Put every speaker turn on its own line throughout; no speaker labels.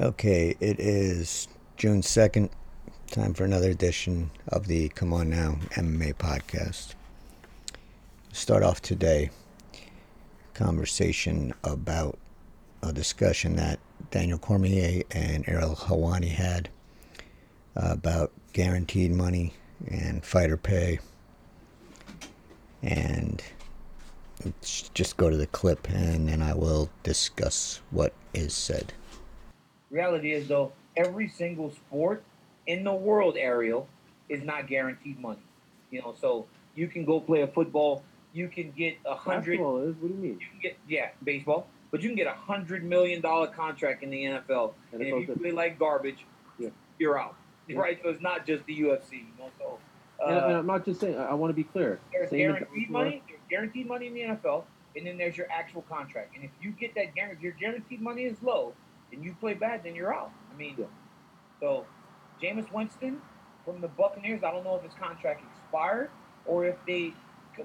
Okay, it is June 2nd. Time for another edition of the Come On Now MMA podcast. Start off today conversation about a discussion that Daniel Cormier and Ariel Helwani had about guaranteed money and fighter pay. And just go to the clip and then I will discuss what is said.
Reality is though, every single sport in the world, Ariel, is not guaranteed money. You know, so you can go play a football, you can get a hundred.
What do you mean?
You can get yeah, baseball, but you can get a hundred million dollar contract in the NFL, and if you play like garbage,
Yeah.
you're out.
Yeah.
Right? So it's not just the UFC. You know, so.
and, and
Uh,
I'm not just saying. I, I want to be clear.
there's
Same
guaranteed money. There's guaranteed money in the NFL, and then there's your actual contract. And if you get that guarantee, your guaranteed money is low, and you play bad, then you're out. I mean,
Yeah.
so Jameis Winston from the Buccaneers. I don't know if his contract expired or if they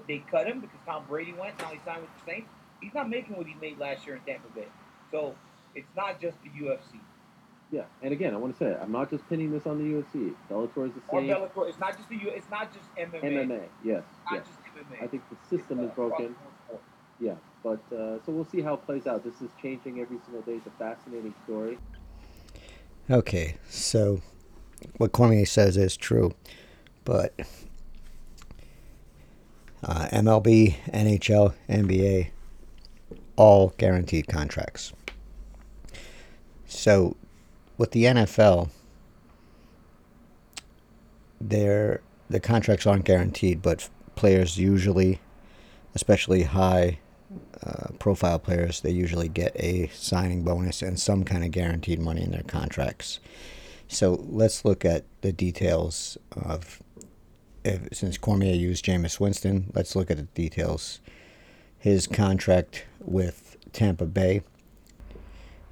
they cut him because Tom Brady went. Now he signed with the Saints. He's not making what he made last year in Tampa Bay. So it's not just the UFC
Yeah, and again, I want to say I'm not just pinning this on the UFC. Bellator is the same. or.
Bellator. It's not just the U. It's not just MMA.
MMA. Yes.
It's Not
Yes.
just MMA.
I think the system is broken. Yeah, but uh, so we'll see how it plays out. This is changing every single day. It's a fascinating story.
Okay, so what Cormier says is true, but uh, MLB, NHL, NBA, all guaranteed contracts. So with the NFL, their the contracts aren't guaranteed, but players usually, especially high uh, profile players, they usually get a signing bonus and some kind of guaranteed money in their contracts. So let's look at the details of. If, since Cormier used Jameis Winston, let's look at the details. His contract with Tampa Bay.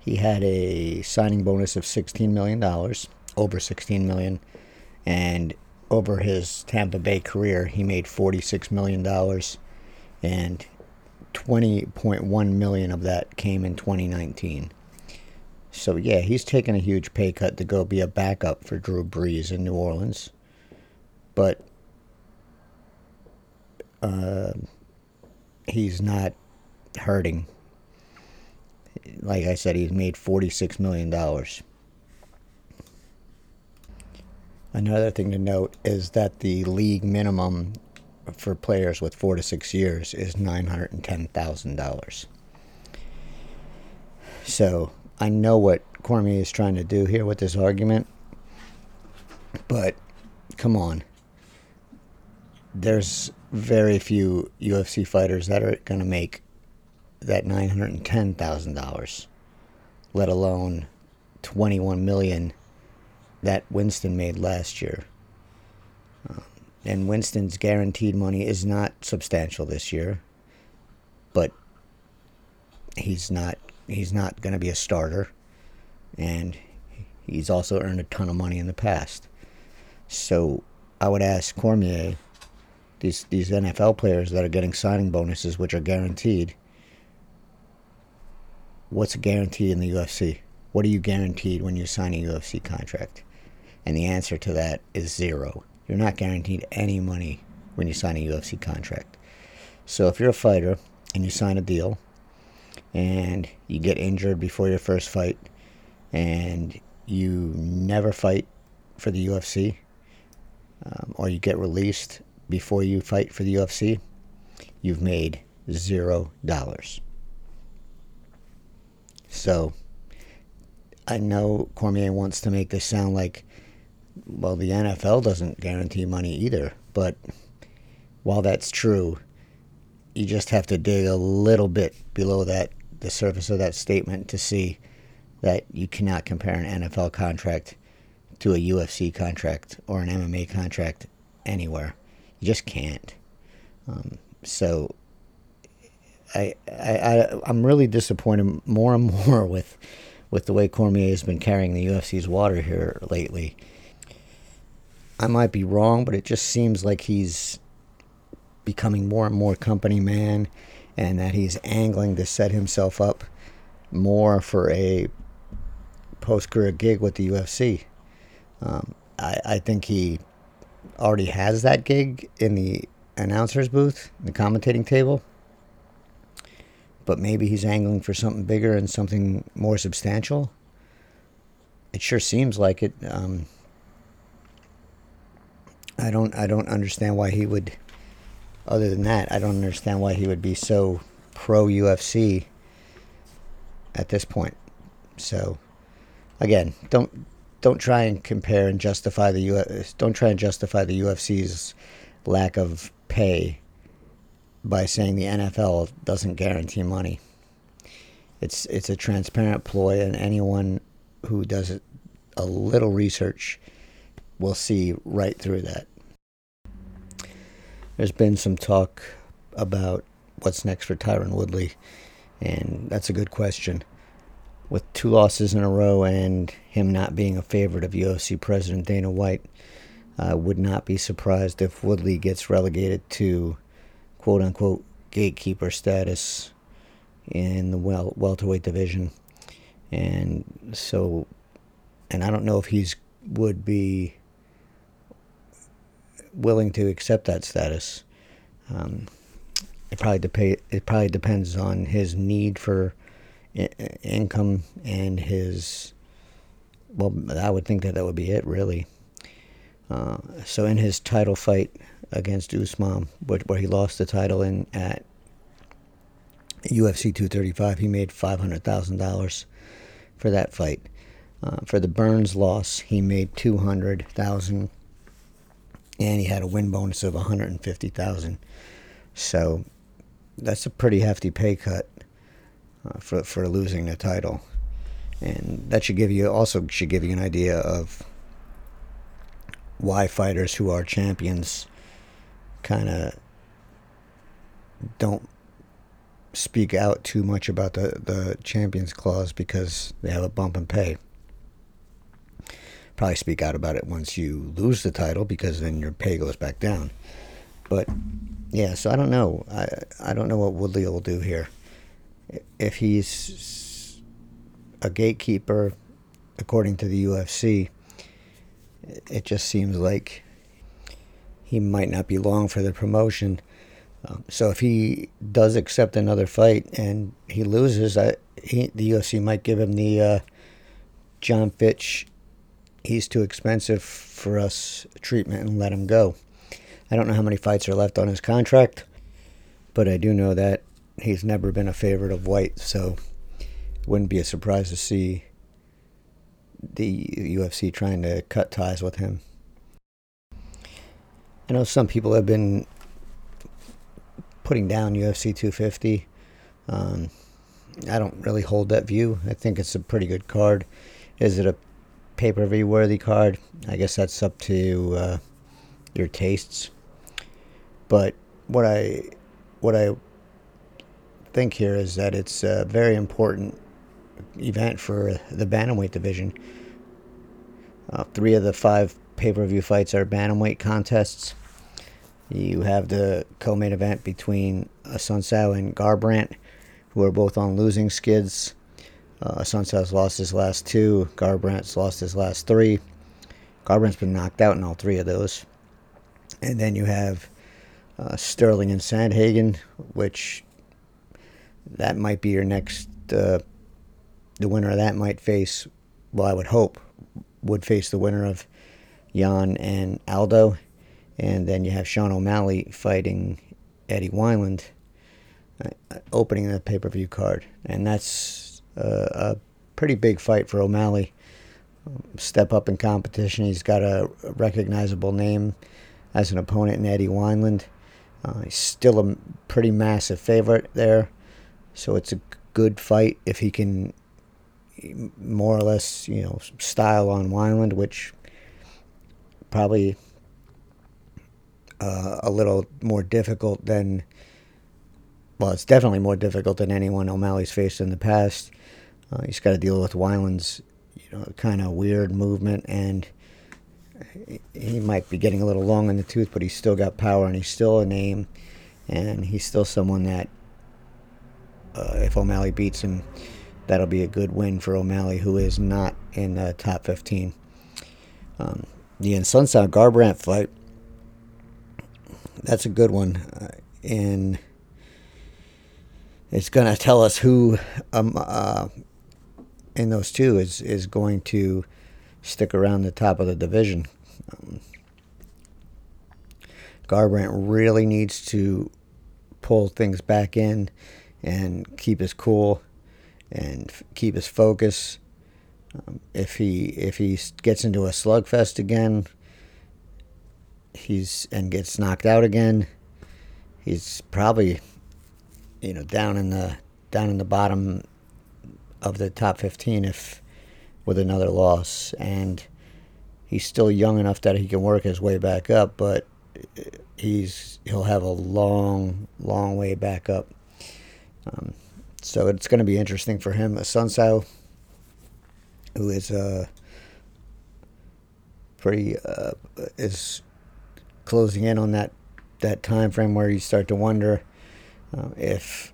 He had a signing bonus of $16 million, over 16 million, and over his Tampa Bay career, he made $46 million, and 20.1 million of that came in 2019. So yeah, he's taken a huge pay cut to go be a backup for Drew Brees in New Orleans. But uh, he's not hurting. Like I said, he's made 46 million dollars. Another thing to note is that the league minimum for players with four to six years is nine hundred and ten thousand dollars. So I know what Cormier is trying to do here with this argument, but come on. There's very few UFC fighters that are going to make that nine hundred and ten thousand dollars, let alone twenty-one million that Winston made last year um, and Winston's guaranteed money is not substantial this year, but he's not he's not going to be a starter, and he's also earned a ton of money in the past. So I would ask Cormier, these these NFL players that are getting signing bonuses, which are guaranteed. What's a guarantee in the UFC? What are you guaranteed when you sign a UFC contract? And the answer to that is zero. You're not guaranteed any money when you sign a UFC contract. So if you're a fighter and you sign a deal and you get injured before your first fight and you never fight for the UFC um, or you get released before you fight for the UFC, you've made zero dollars. So I know Cormier wants to make this sound like well, the NFL doesn't guarantee money either. But while that's true, you just have to dig a little bit below that, the surface of that statement, to see that you cannot compare an NFL contract to a UFC contract or an MMA contract anywhere. You just can't. Um, so I, I, I, I'm really disappointed more and more with, with the way Cormier has been carrying the UFC's water here lately. I might be wrong, but it just seems like he's becoming more and more company man and that he's angling to set himself up more for a post career gig with the UFC. Um, I, I think he already has that gig in the announcer's booth, the commentating table. But maybe he's angling for something bigger and something more substantial. It sure seems like it. Um, I don't. I don't understand why he would. Other than that, I don't understand why he would be so pro UFC at this point. So, again, don't don't try and compare and justify the U. Don't try and justify the UFC's lack of pay by saying the NFL doesn't guarantee money. It's it's a transparent ploy, and anyone who does a little research will see right through that. There's been some talk about what's next for Tyron Woodley, and that's a good question with two losses in a row and him not being a favorite of UFC President Dana White, I would not be surprised if Woodley gets relegated to quote unquote gatekeeper status in the wel- welterweight division. And so, and I don't know if he's would be willing to accept that status. Um, it probably it probably depends on his need for income and his well i would think that that would be it really uh, so in his title fight against Usman, where he lost the title in at UFC 235, he made $500,000 for that fight. Uh, for the Burns loss, he made 200,000 and he had a win bonus of 150,000. So that's a pretty hefty pay cut uh, for for losing the title, and that should give you also should give you an idea of why fighters who are champions kind of don't speak out too much about the, the champions clause because they have a bump in pay. Probably speak out about it once you lose the title because then your pay goes back down. But yeah, so I don't know. I I don't know what Woodley will do here if he's a gatekeeper, according to the UFC, it just seems like he might not be long for the promotion. Um, so if he does accept another fight and he loses, I, he, the UFC might give him the uh, Jon Fitch, he's too expensive for us treatment and let him go. I don't know how many fights are left on his contract, but I do know that he's never been a favorite of White, so it wouldn't be a surprise to see the UFC trying to cut ties with him. I know some people have been putting down UFC 250. Um, I don't really hold that view. I think it's a pretty good card. Is it a pay per view worthy card? I guess that's up to uh, your tastes. But what I what I think here is that it's a very important event for the bantamweight division. Uh, three of the five pay-per-view fights are bantamweight contests. You have the co-main event between Assunção and Garbrandt, who are both on losing skids. Uh, Assunção's lost his last two. Garbrandt's lost his last three. Garbrandt's been knocked out in all three of those. And then you have uh, Sterling and Sandhagen, which that might be your next. Uh, the winner of that might face. Well, I would hope would face the winner of Yan and Aldo, and then you have Sean O'Malley fighting Eddie Wineland, uh, opening the pay per view card, and that's a pretty big fight for O'Malley. Step up in competition. He's got a recognizable name as an opponent in Eddie Wineland. Uh, he's still a pretty massive favorite there. So it's a good fight if he can more or less, you know, style on Wineland, which probably uh, a little more difficult than. Well, it's definitely more difficult than anyone O'Malley's faced in the past. Uh, he's got to deal with Wineland's, you know, kind of weird movement, and he might be getting a little long in the tooth, but he's still got power, and he's still a name, and he's still someone that uh, if O'Malley beats him, that'll be a good win for O'Malley, who is not in the top 15. Um, the Assunção Garbrandt fight, that's a good one. Uh, and it's going to tell us who um, uh, in those two is, is going to stick around the top of the division. Um, Garbrandt really needs to pull things back in and keep his cool and f- keep his focus. Um, if he if he gets into a slugfest again, he's and gets knocked out again, he's probably you know down in the down in the bottom of the top 15 if with another loss. And he's still young enough that he can work his way back up but he's he'll have a long long way back up. Um, so it's going to be interesting for him. Assunção who is uh pretty uh, is closing in on that that time frame where you start to wonder uh, if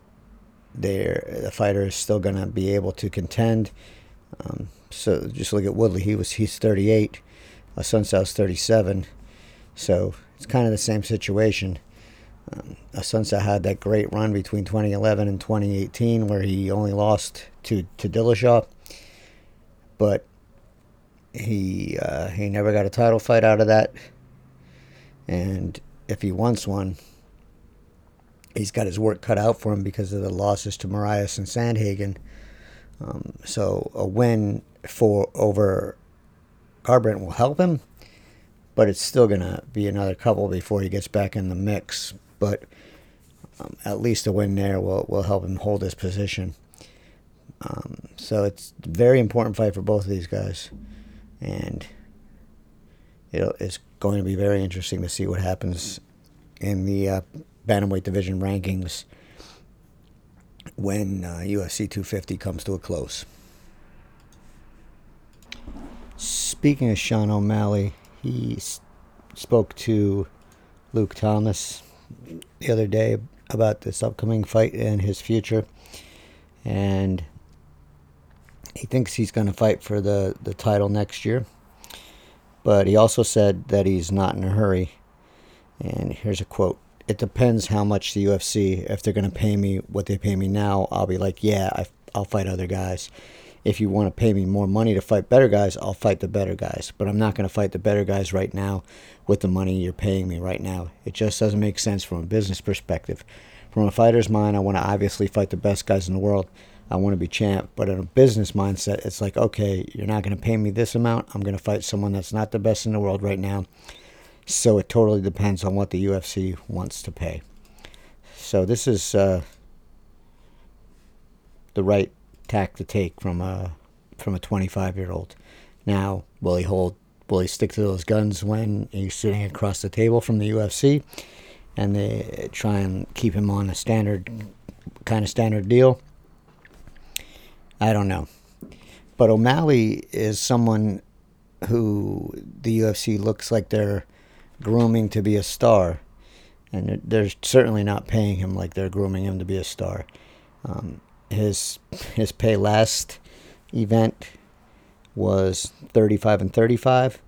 they're, the fighter is still going to be able to contend. Um, so just look at Woodley. He was he's 38. Uh, Assunção's 37. So it's kind of the same situation. Um, Assunção had that great run between 2011 and 2018 where he only lost to, to Dillashaw. But he uh, he never got a title fight out of that. And if he wants one, he's got his work cut out for him because of the losses to Moraes and Sandhagen. Um, so a win for over Garbrandt will help him, but it's still gonna be another couple before he gets back in the mix. But um, at least a win there will will help him hold his position. Um, so it's a very important fight for both of these guys, and it's going to be very interesting to see what happens in the uh, bantamweight division rankings when uh, UFC 250 comes to a close. Speaking of Sean O'Malley, he spoke to Luke Thomas the other day about this upcoming fight and his future, and he thinks he's going to fight for the, the title next year. But he also said that he's not in a hurry. And here's a quote It depends how much the UFC, if they're going to pay me what they pay me now, I'll be like, yeah, I, I'll fight other guys. If you want to pay me more money to fight better guys, I'll fight the better guys. But I'm not going to fight the better guys right now with the money you're paying me right now. It just doesn't make sense from a business perspective. From a fighter's mind, I want to obviously fight the best guys in the world. I want to be champ. But in a business mindset, it's like, okay, you're not going to pay me this amount. I'm going to fight someone that's not the best in the world right now. So it totally depends on what the UFC wants to pay. So this is uh, the right tack to take from a from a 25 year old. Now, will he hold? Will he stick to those guns when he's sitting across the table from the UFC, and they try and keep him on a standard kind of standard deal? I don't know. But O'Malley is someone who the UFC looks like they're grooming to be a star. And they're, certainly not paying him like they're grooming him to be a star. Um, his his pay last event was 35 and 35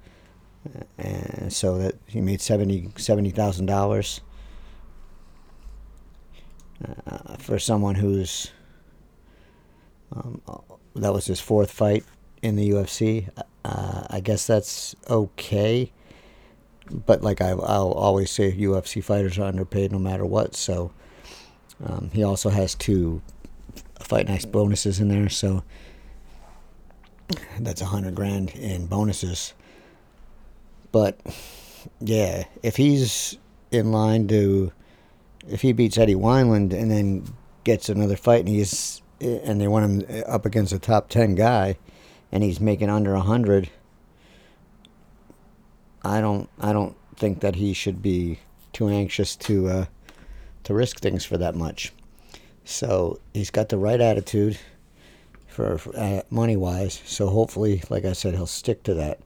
and so that he made 70 $70,000 uh, for someone who's um, that was his fourth fight in the UFC. Uh, I guess that's okay, but like I, I'll always say, UFC fighters are underpaid no matter what. So um, he also has two fight nice bonuses in there, so that's a hundred grand in bonuses. But yeah, if he's in line to, if he beats Eddie Wineland and then gets another fight and he's and they want him up against a top 10 guy and he's making under a 100 I don't I don't think that he should be too anxious to uh, to risk things for that much. So he's got the right attitude for, for uh, money wise. So hopefully, like I said, he'll stick to that.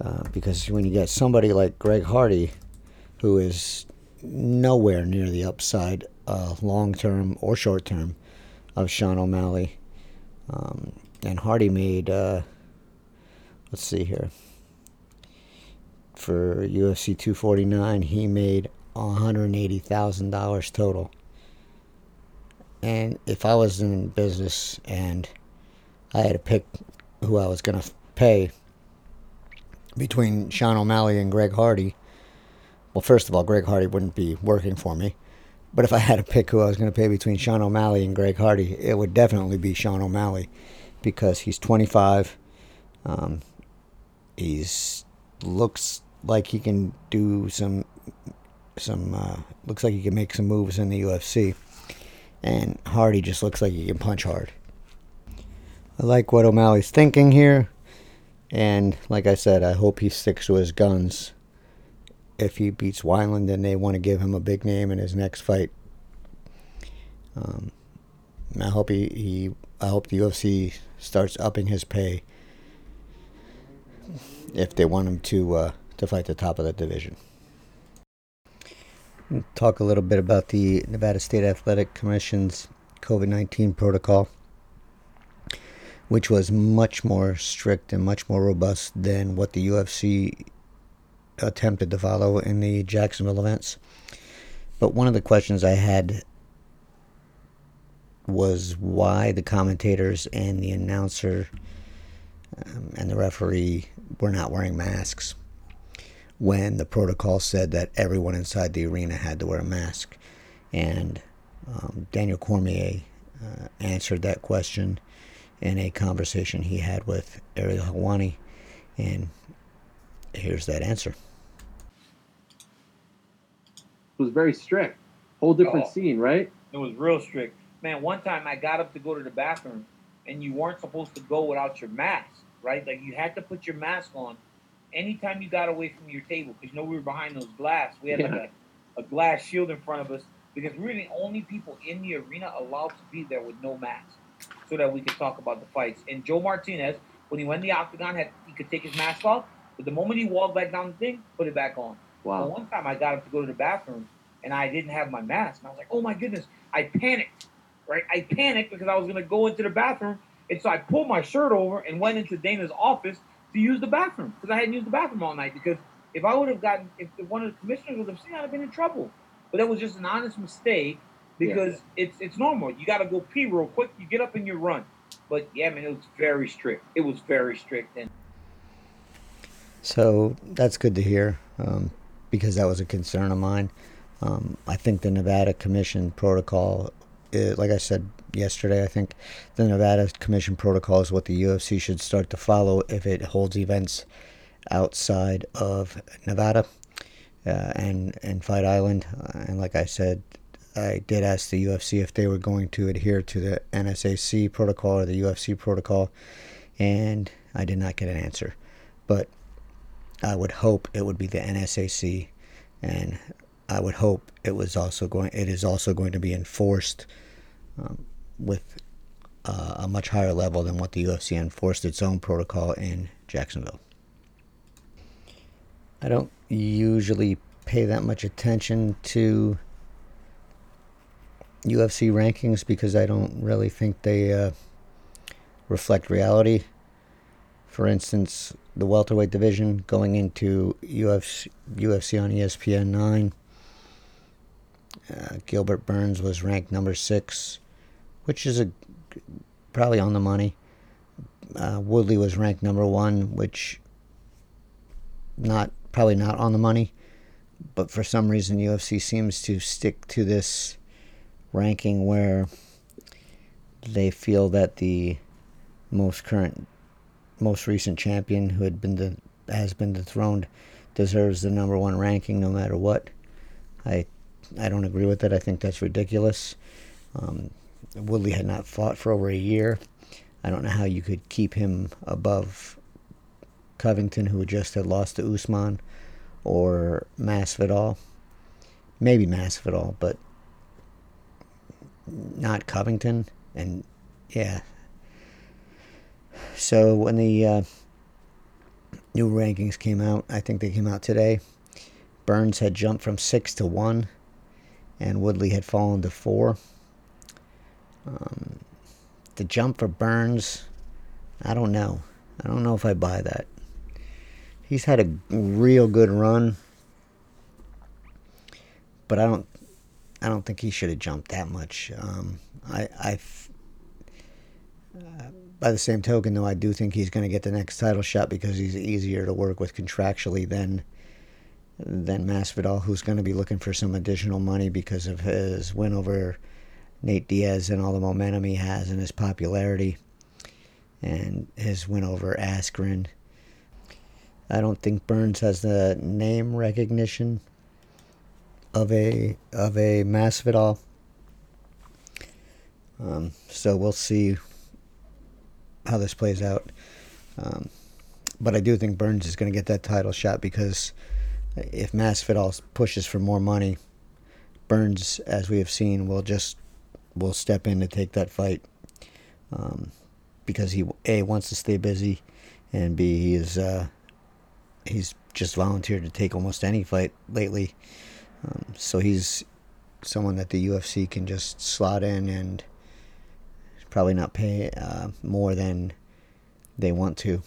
Uh, because when you get somebody like Greg Hardy, who is nowhere near the upside, uh, long term or short term, of Sean O'Malley. Um, and Hardy made, uh, let's see here, for UFC 249, he made $180,000 total. And if I was in business and I had to pick who I was going to pay between Sean O'Malley and Greg Hardy, well, first of all, Greg Hardy wouldn't be working for me. But if I had to pick who I was going to pay between Sean O'Malley and Greg Hardy, it would definitely be Sean O'Malley because he's 25. Um, he's looks like he can do some some uh, looks like he can make some moves in the UFC, and Hardy just looks like he can punch hard. I like what O'Malley's thinking here, and like I said, I hope he sticks to his guns if he beats Wineland and they want to give him a big name in his next fight. Um, I hope he, he I hope the UFC starts upping his pay if they want him to uh, to fight the top of the division. Talk a little bit about the Nevada State Athletic Commission's COVID nineteen protocol, which was much more strict and much more robust than what the UFC attempted to follow in the Jacksonville events. But one of the questions I had was why the commentators and the announcer um, and the referee were not wearing masks when the protocol said that everyone inside the arena had to wear a mask. And um, Daniel Cormier uh, answered that question in a conversation he had with Ariel Helwani. And here's that answer.
It was very strict. Whole different
Oh.
scene, right?
It was real strict. Man, one time I got up to go to the bathroom, and you weren't supposed to go without your mask, right? Like you had to put your mask on anytime you got away from your table, because you know we were behind those glass. We had
Yeah.
like a, a glass shield in front of us because we were the only people in the arena allowed to be there with no mask, so that we could talk about the fights. And Joe Martinez, when he went the octagon, had he could take his mask off, but the moment he walked back down the thing, put it back on.
Wow.
one time I got up to go to the bathroom and I didn't have my mask. And I was like, oh my goodness. I panicked, right? I panicked because I was going to go into the bathroom. And so I pulled my shirt over and went into Dana's office to use the bathroom because I hadn't used the bathroom all night. Because if I would have gotten, if one of the commissioners would have seen, I'd have been in trouble. But that was just an honest mistake because it's it's normal. You got to go pee real quick. You get up and you run. But yeah, man, it was very strict. It was very strict. And
So that's good to hear um, because that was a concern of mine. Um, I think the Nevada Commission protocol, is, like I said yesterday, I think the Nevada Commission protocol is what the UFC should start to follow if it holds events outside of Nevada uh, and and Fight Island. Uh, and like I said, I did ask the UFC if they were going to adhere to the NSAC protocol or the UFC protocol, and I did not get an answer. But I would hope it would be the NSAC, and I would hope it was also going. It is also going to be enforced um, with uh, a much higher level than what the UFC enforced its own protocol in Jacksonville. I don't usually pay that much attention to UFC rankings because I don't really think they uh, reflect reality. For instance, the welterweight division going into UFC, UFC on ESPN 9. Uh, Gilbert Burns was ranked number six, which is a probably on the money. Uh, Woodley was ranked number one, which not probably not on the money, but for some reason UFC seems to stick to this ranking where they feel that the most current most recent champion who had been the, has been dethroned deserves the number one ranking no matter what. I I don't agree with that. I think that's ridiculous. Um, Woodley had not fought for over a year. I don't know how you could keep him above Covington, who just had lost to Usman, or Masvidal. Maybe Masvidal, but not Covington. And yeah, so when the uh, new rankings came out, I think they came out today. Burns had jumped from six to one, and Woodley had fallen to four. Um, the jump for Burns, I don't know. I don't know if I buy that. He's had a real good run, but I don't. I don't think he should have jumped that much. Um, I, I uh, by the same token, though, I do think he's going to get the next title shot because he's easier to work with contractually than than Masvidal, who's going to be looking for some additional money because of his win over Nate Diaz and all the momentum he has and his popularity and his win over Askren. I don't think Burns has the name recognition of a of a Masvidal. Um, so we'll see how this plays out. Um, but I do think Burns is going to get that title shot because if Masvidal pushes for more money, Burns, as we have seen, will just will step in to take that fight um, because he a wants to stay busy, and b he is uh, he's just volunteered to take almost any fight lately. Um, so he's someone that the UFC can just slot in and probably not pay uh, more than they want to,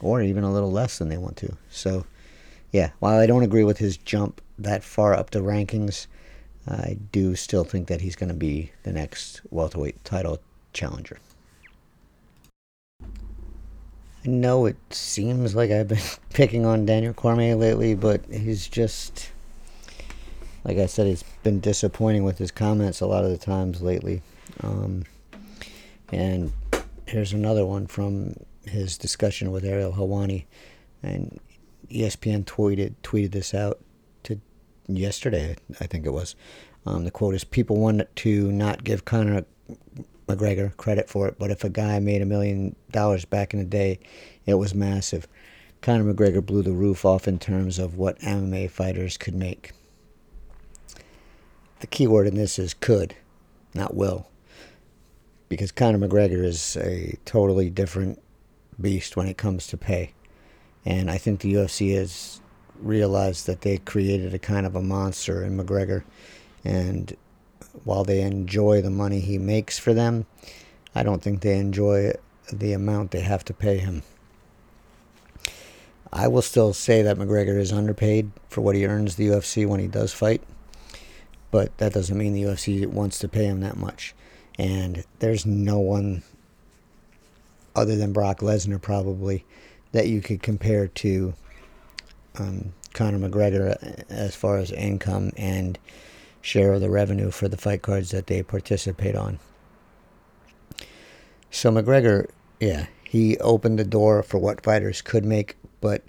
or even a little less than they want to. So, yeah, while I don't agree with his jump that far up the rankings, I do still think that he's going to be the next welterweight title challenger. I know it seems like I've been picking on Daniel Cormier lately, but he's just, like I said, he's been disappointing with his comments a lot of the times lately. Um, and here's another one from his discussion with Ariel Helwani, and ESPN tweeted tweeted this out yesterday, I think it was. Um, the quote is: "People want to not give Conor McGregor credit for it, but if a guy made a million dollars back in the day, it was massive. Conor McGregor blew the roof off in terms of what MMA fighters could make. The key word in this is could, not will. Because Conor McGregor is a totally different beast when it comes to pay. And I think the UFC has realized that they created a kind of a monster in McGregor. And while they enjoy the money he makes for them, I don't think they enjoy the amount they have to pay him. I will still say that McGregor is underpaid for what he earns the UFC when he does fight, but that doesn't mean the UFC wants to pay him that much. And there's no one other than Brock Lesnar probably that you could compare to um, Conor McGregor as far as income and share of the revenue for the fight cards that they participate on. So McGregor, yeah, he opened the door for what fighters could make, but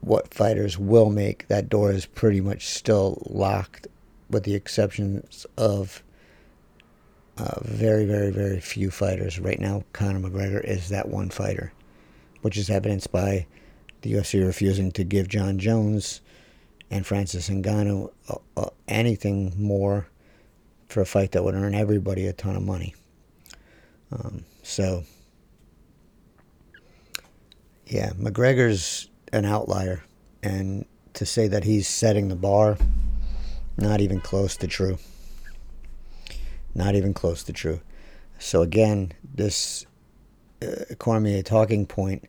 what fighters will make, that door is pretty much still locked, with the exceptions of uh, very, very, very few fighters. Right now, Conor McGregor is that one fighter, which is evidenced by the UFC refusing to give Jon Jones and Francis Ngannou uh, uh, anything more for a fight that would earn everybody a ton of money. Um, so, yeah, McGregor's an outlier, and to say that he's setting the bar, not even close to true. Not even close to true. So again, this uh, Cormier talking point,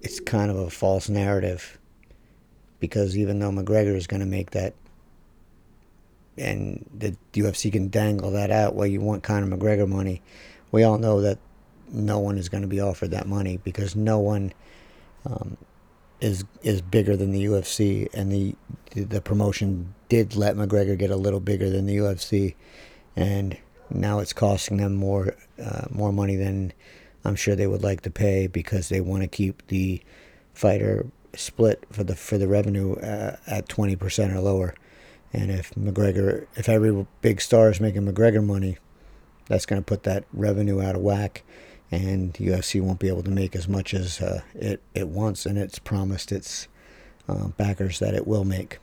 it's kind of a false narrative because even though McGregor is going to make that, and the UFC can dangle that out, well, you want Conor McGregor money. We all know that no one is going to be offered that money because no one um, is is bigger than the UFC, and the the promotion did let McGregor get a little bigger than the UFC, and now it's costing them more uh, more money than I'm sure they would like to pay because they want to keep the fighter split for the for the revenue uh, at 20% or lower. And if McGregor, if every big star is making McGregor money, that's going to put that revenue out of whack, and UFC won't be able to make as much as uh, it it wants, and it's promised its uh, backers that it will make.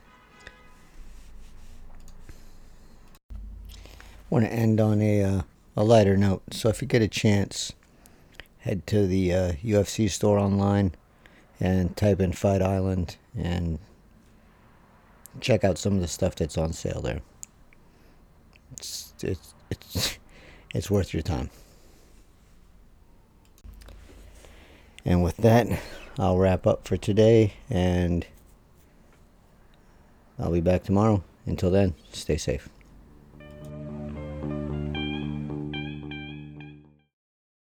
Want to end on a uh, a lighter note. So if you get a chance, head to the uh, UFC store online and type in Fight Island and check out some of the stuff that's on sale there. It's it's it's it's worth your time. And with that, I'll wrap up for today and I'll be back tomorrow. Until then, stay safe.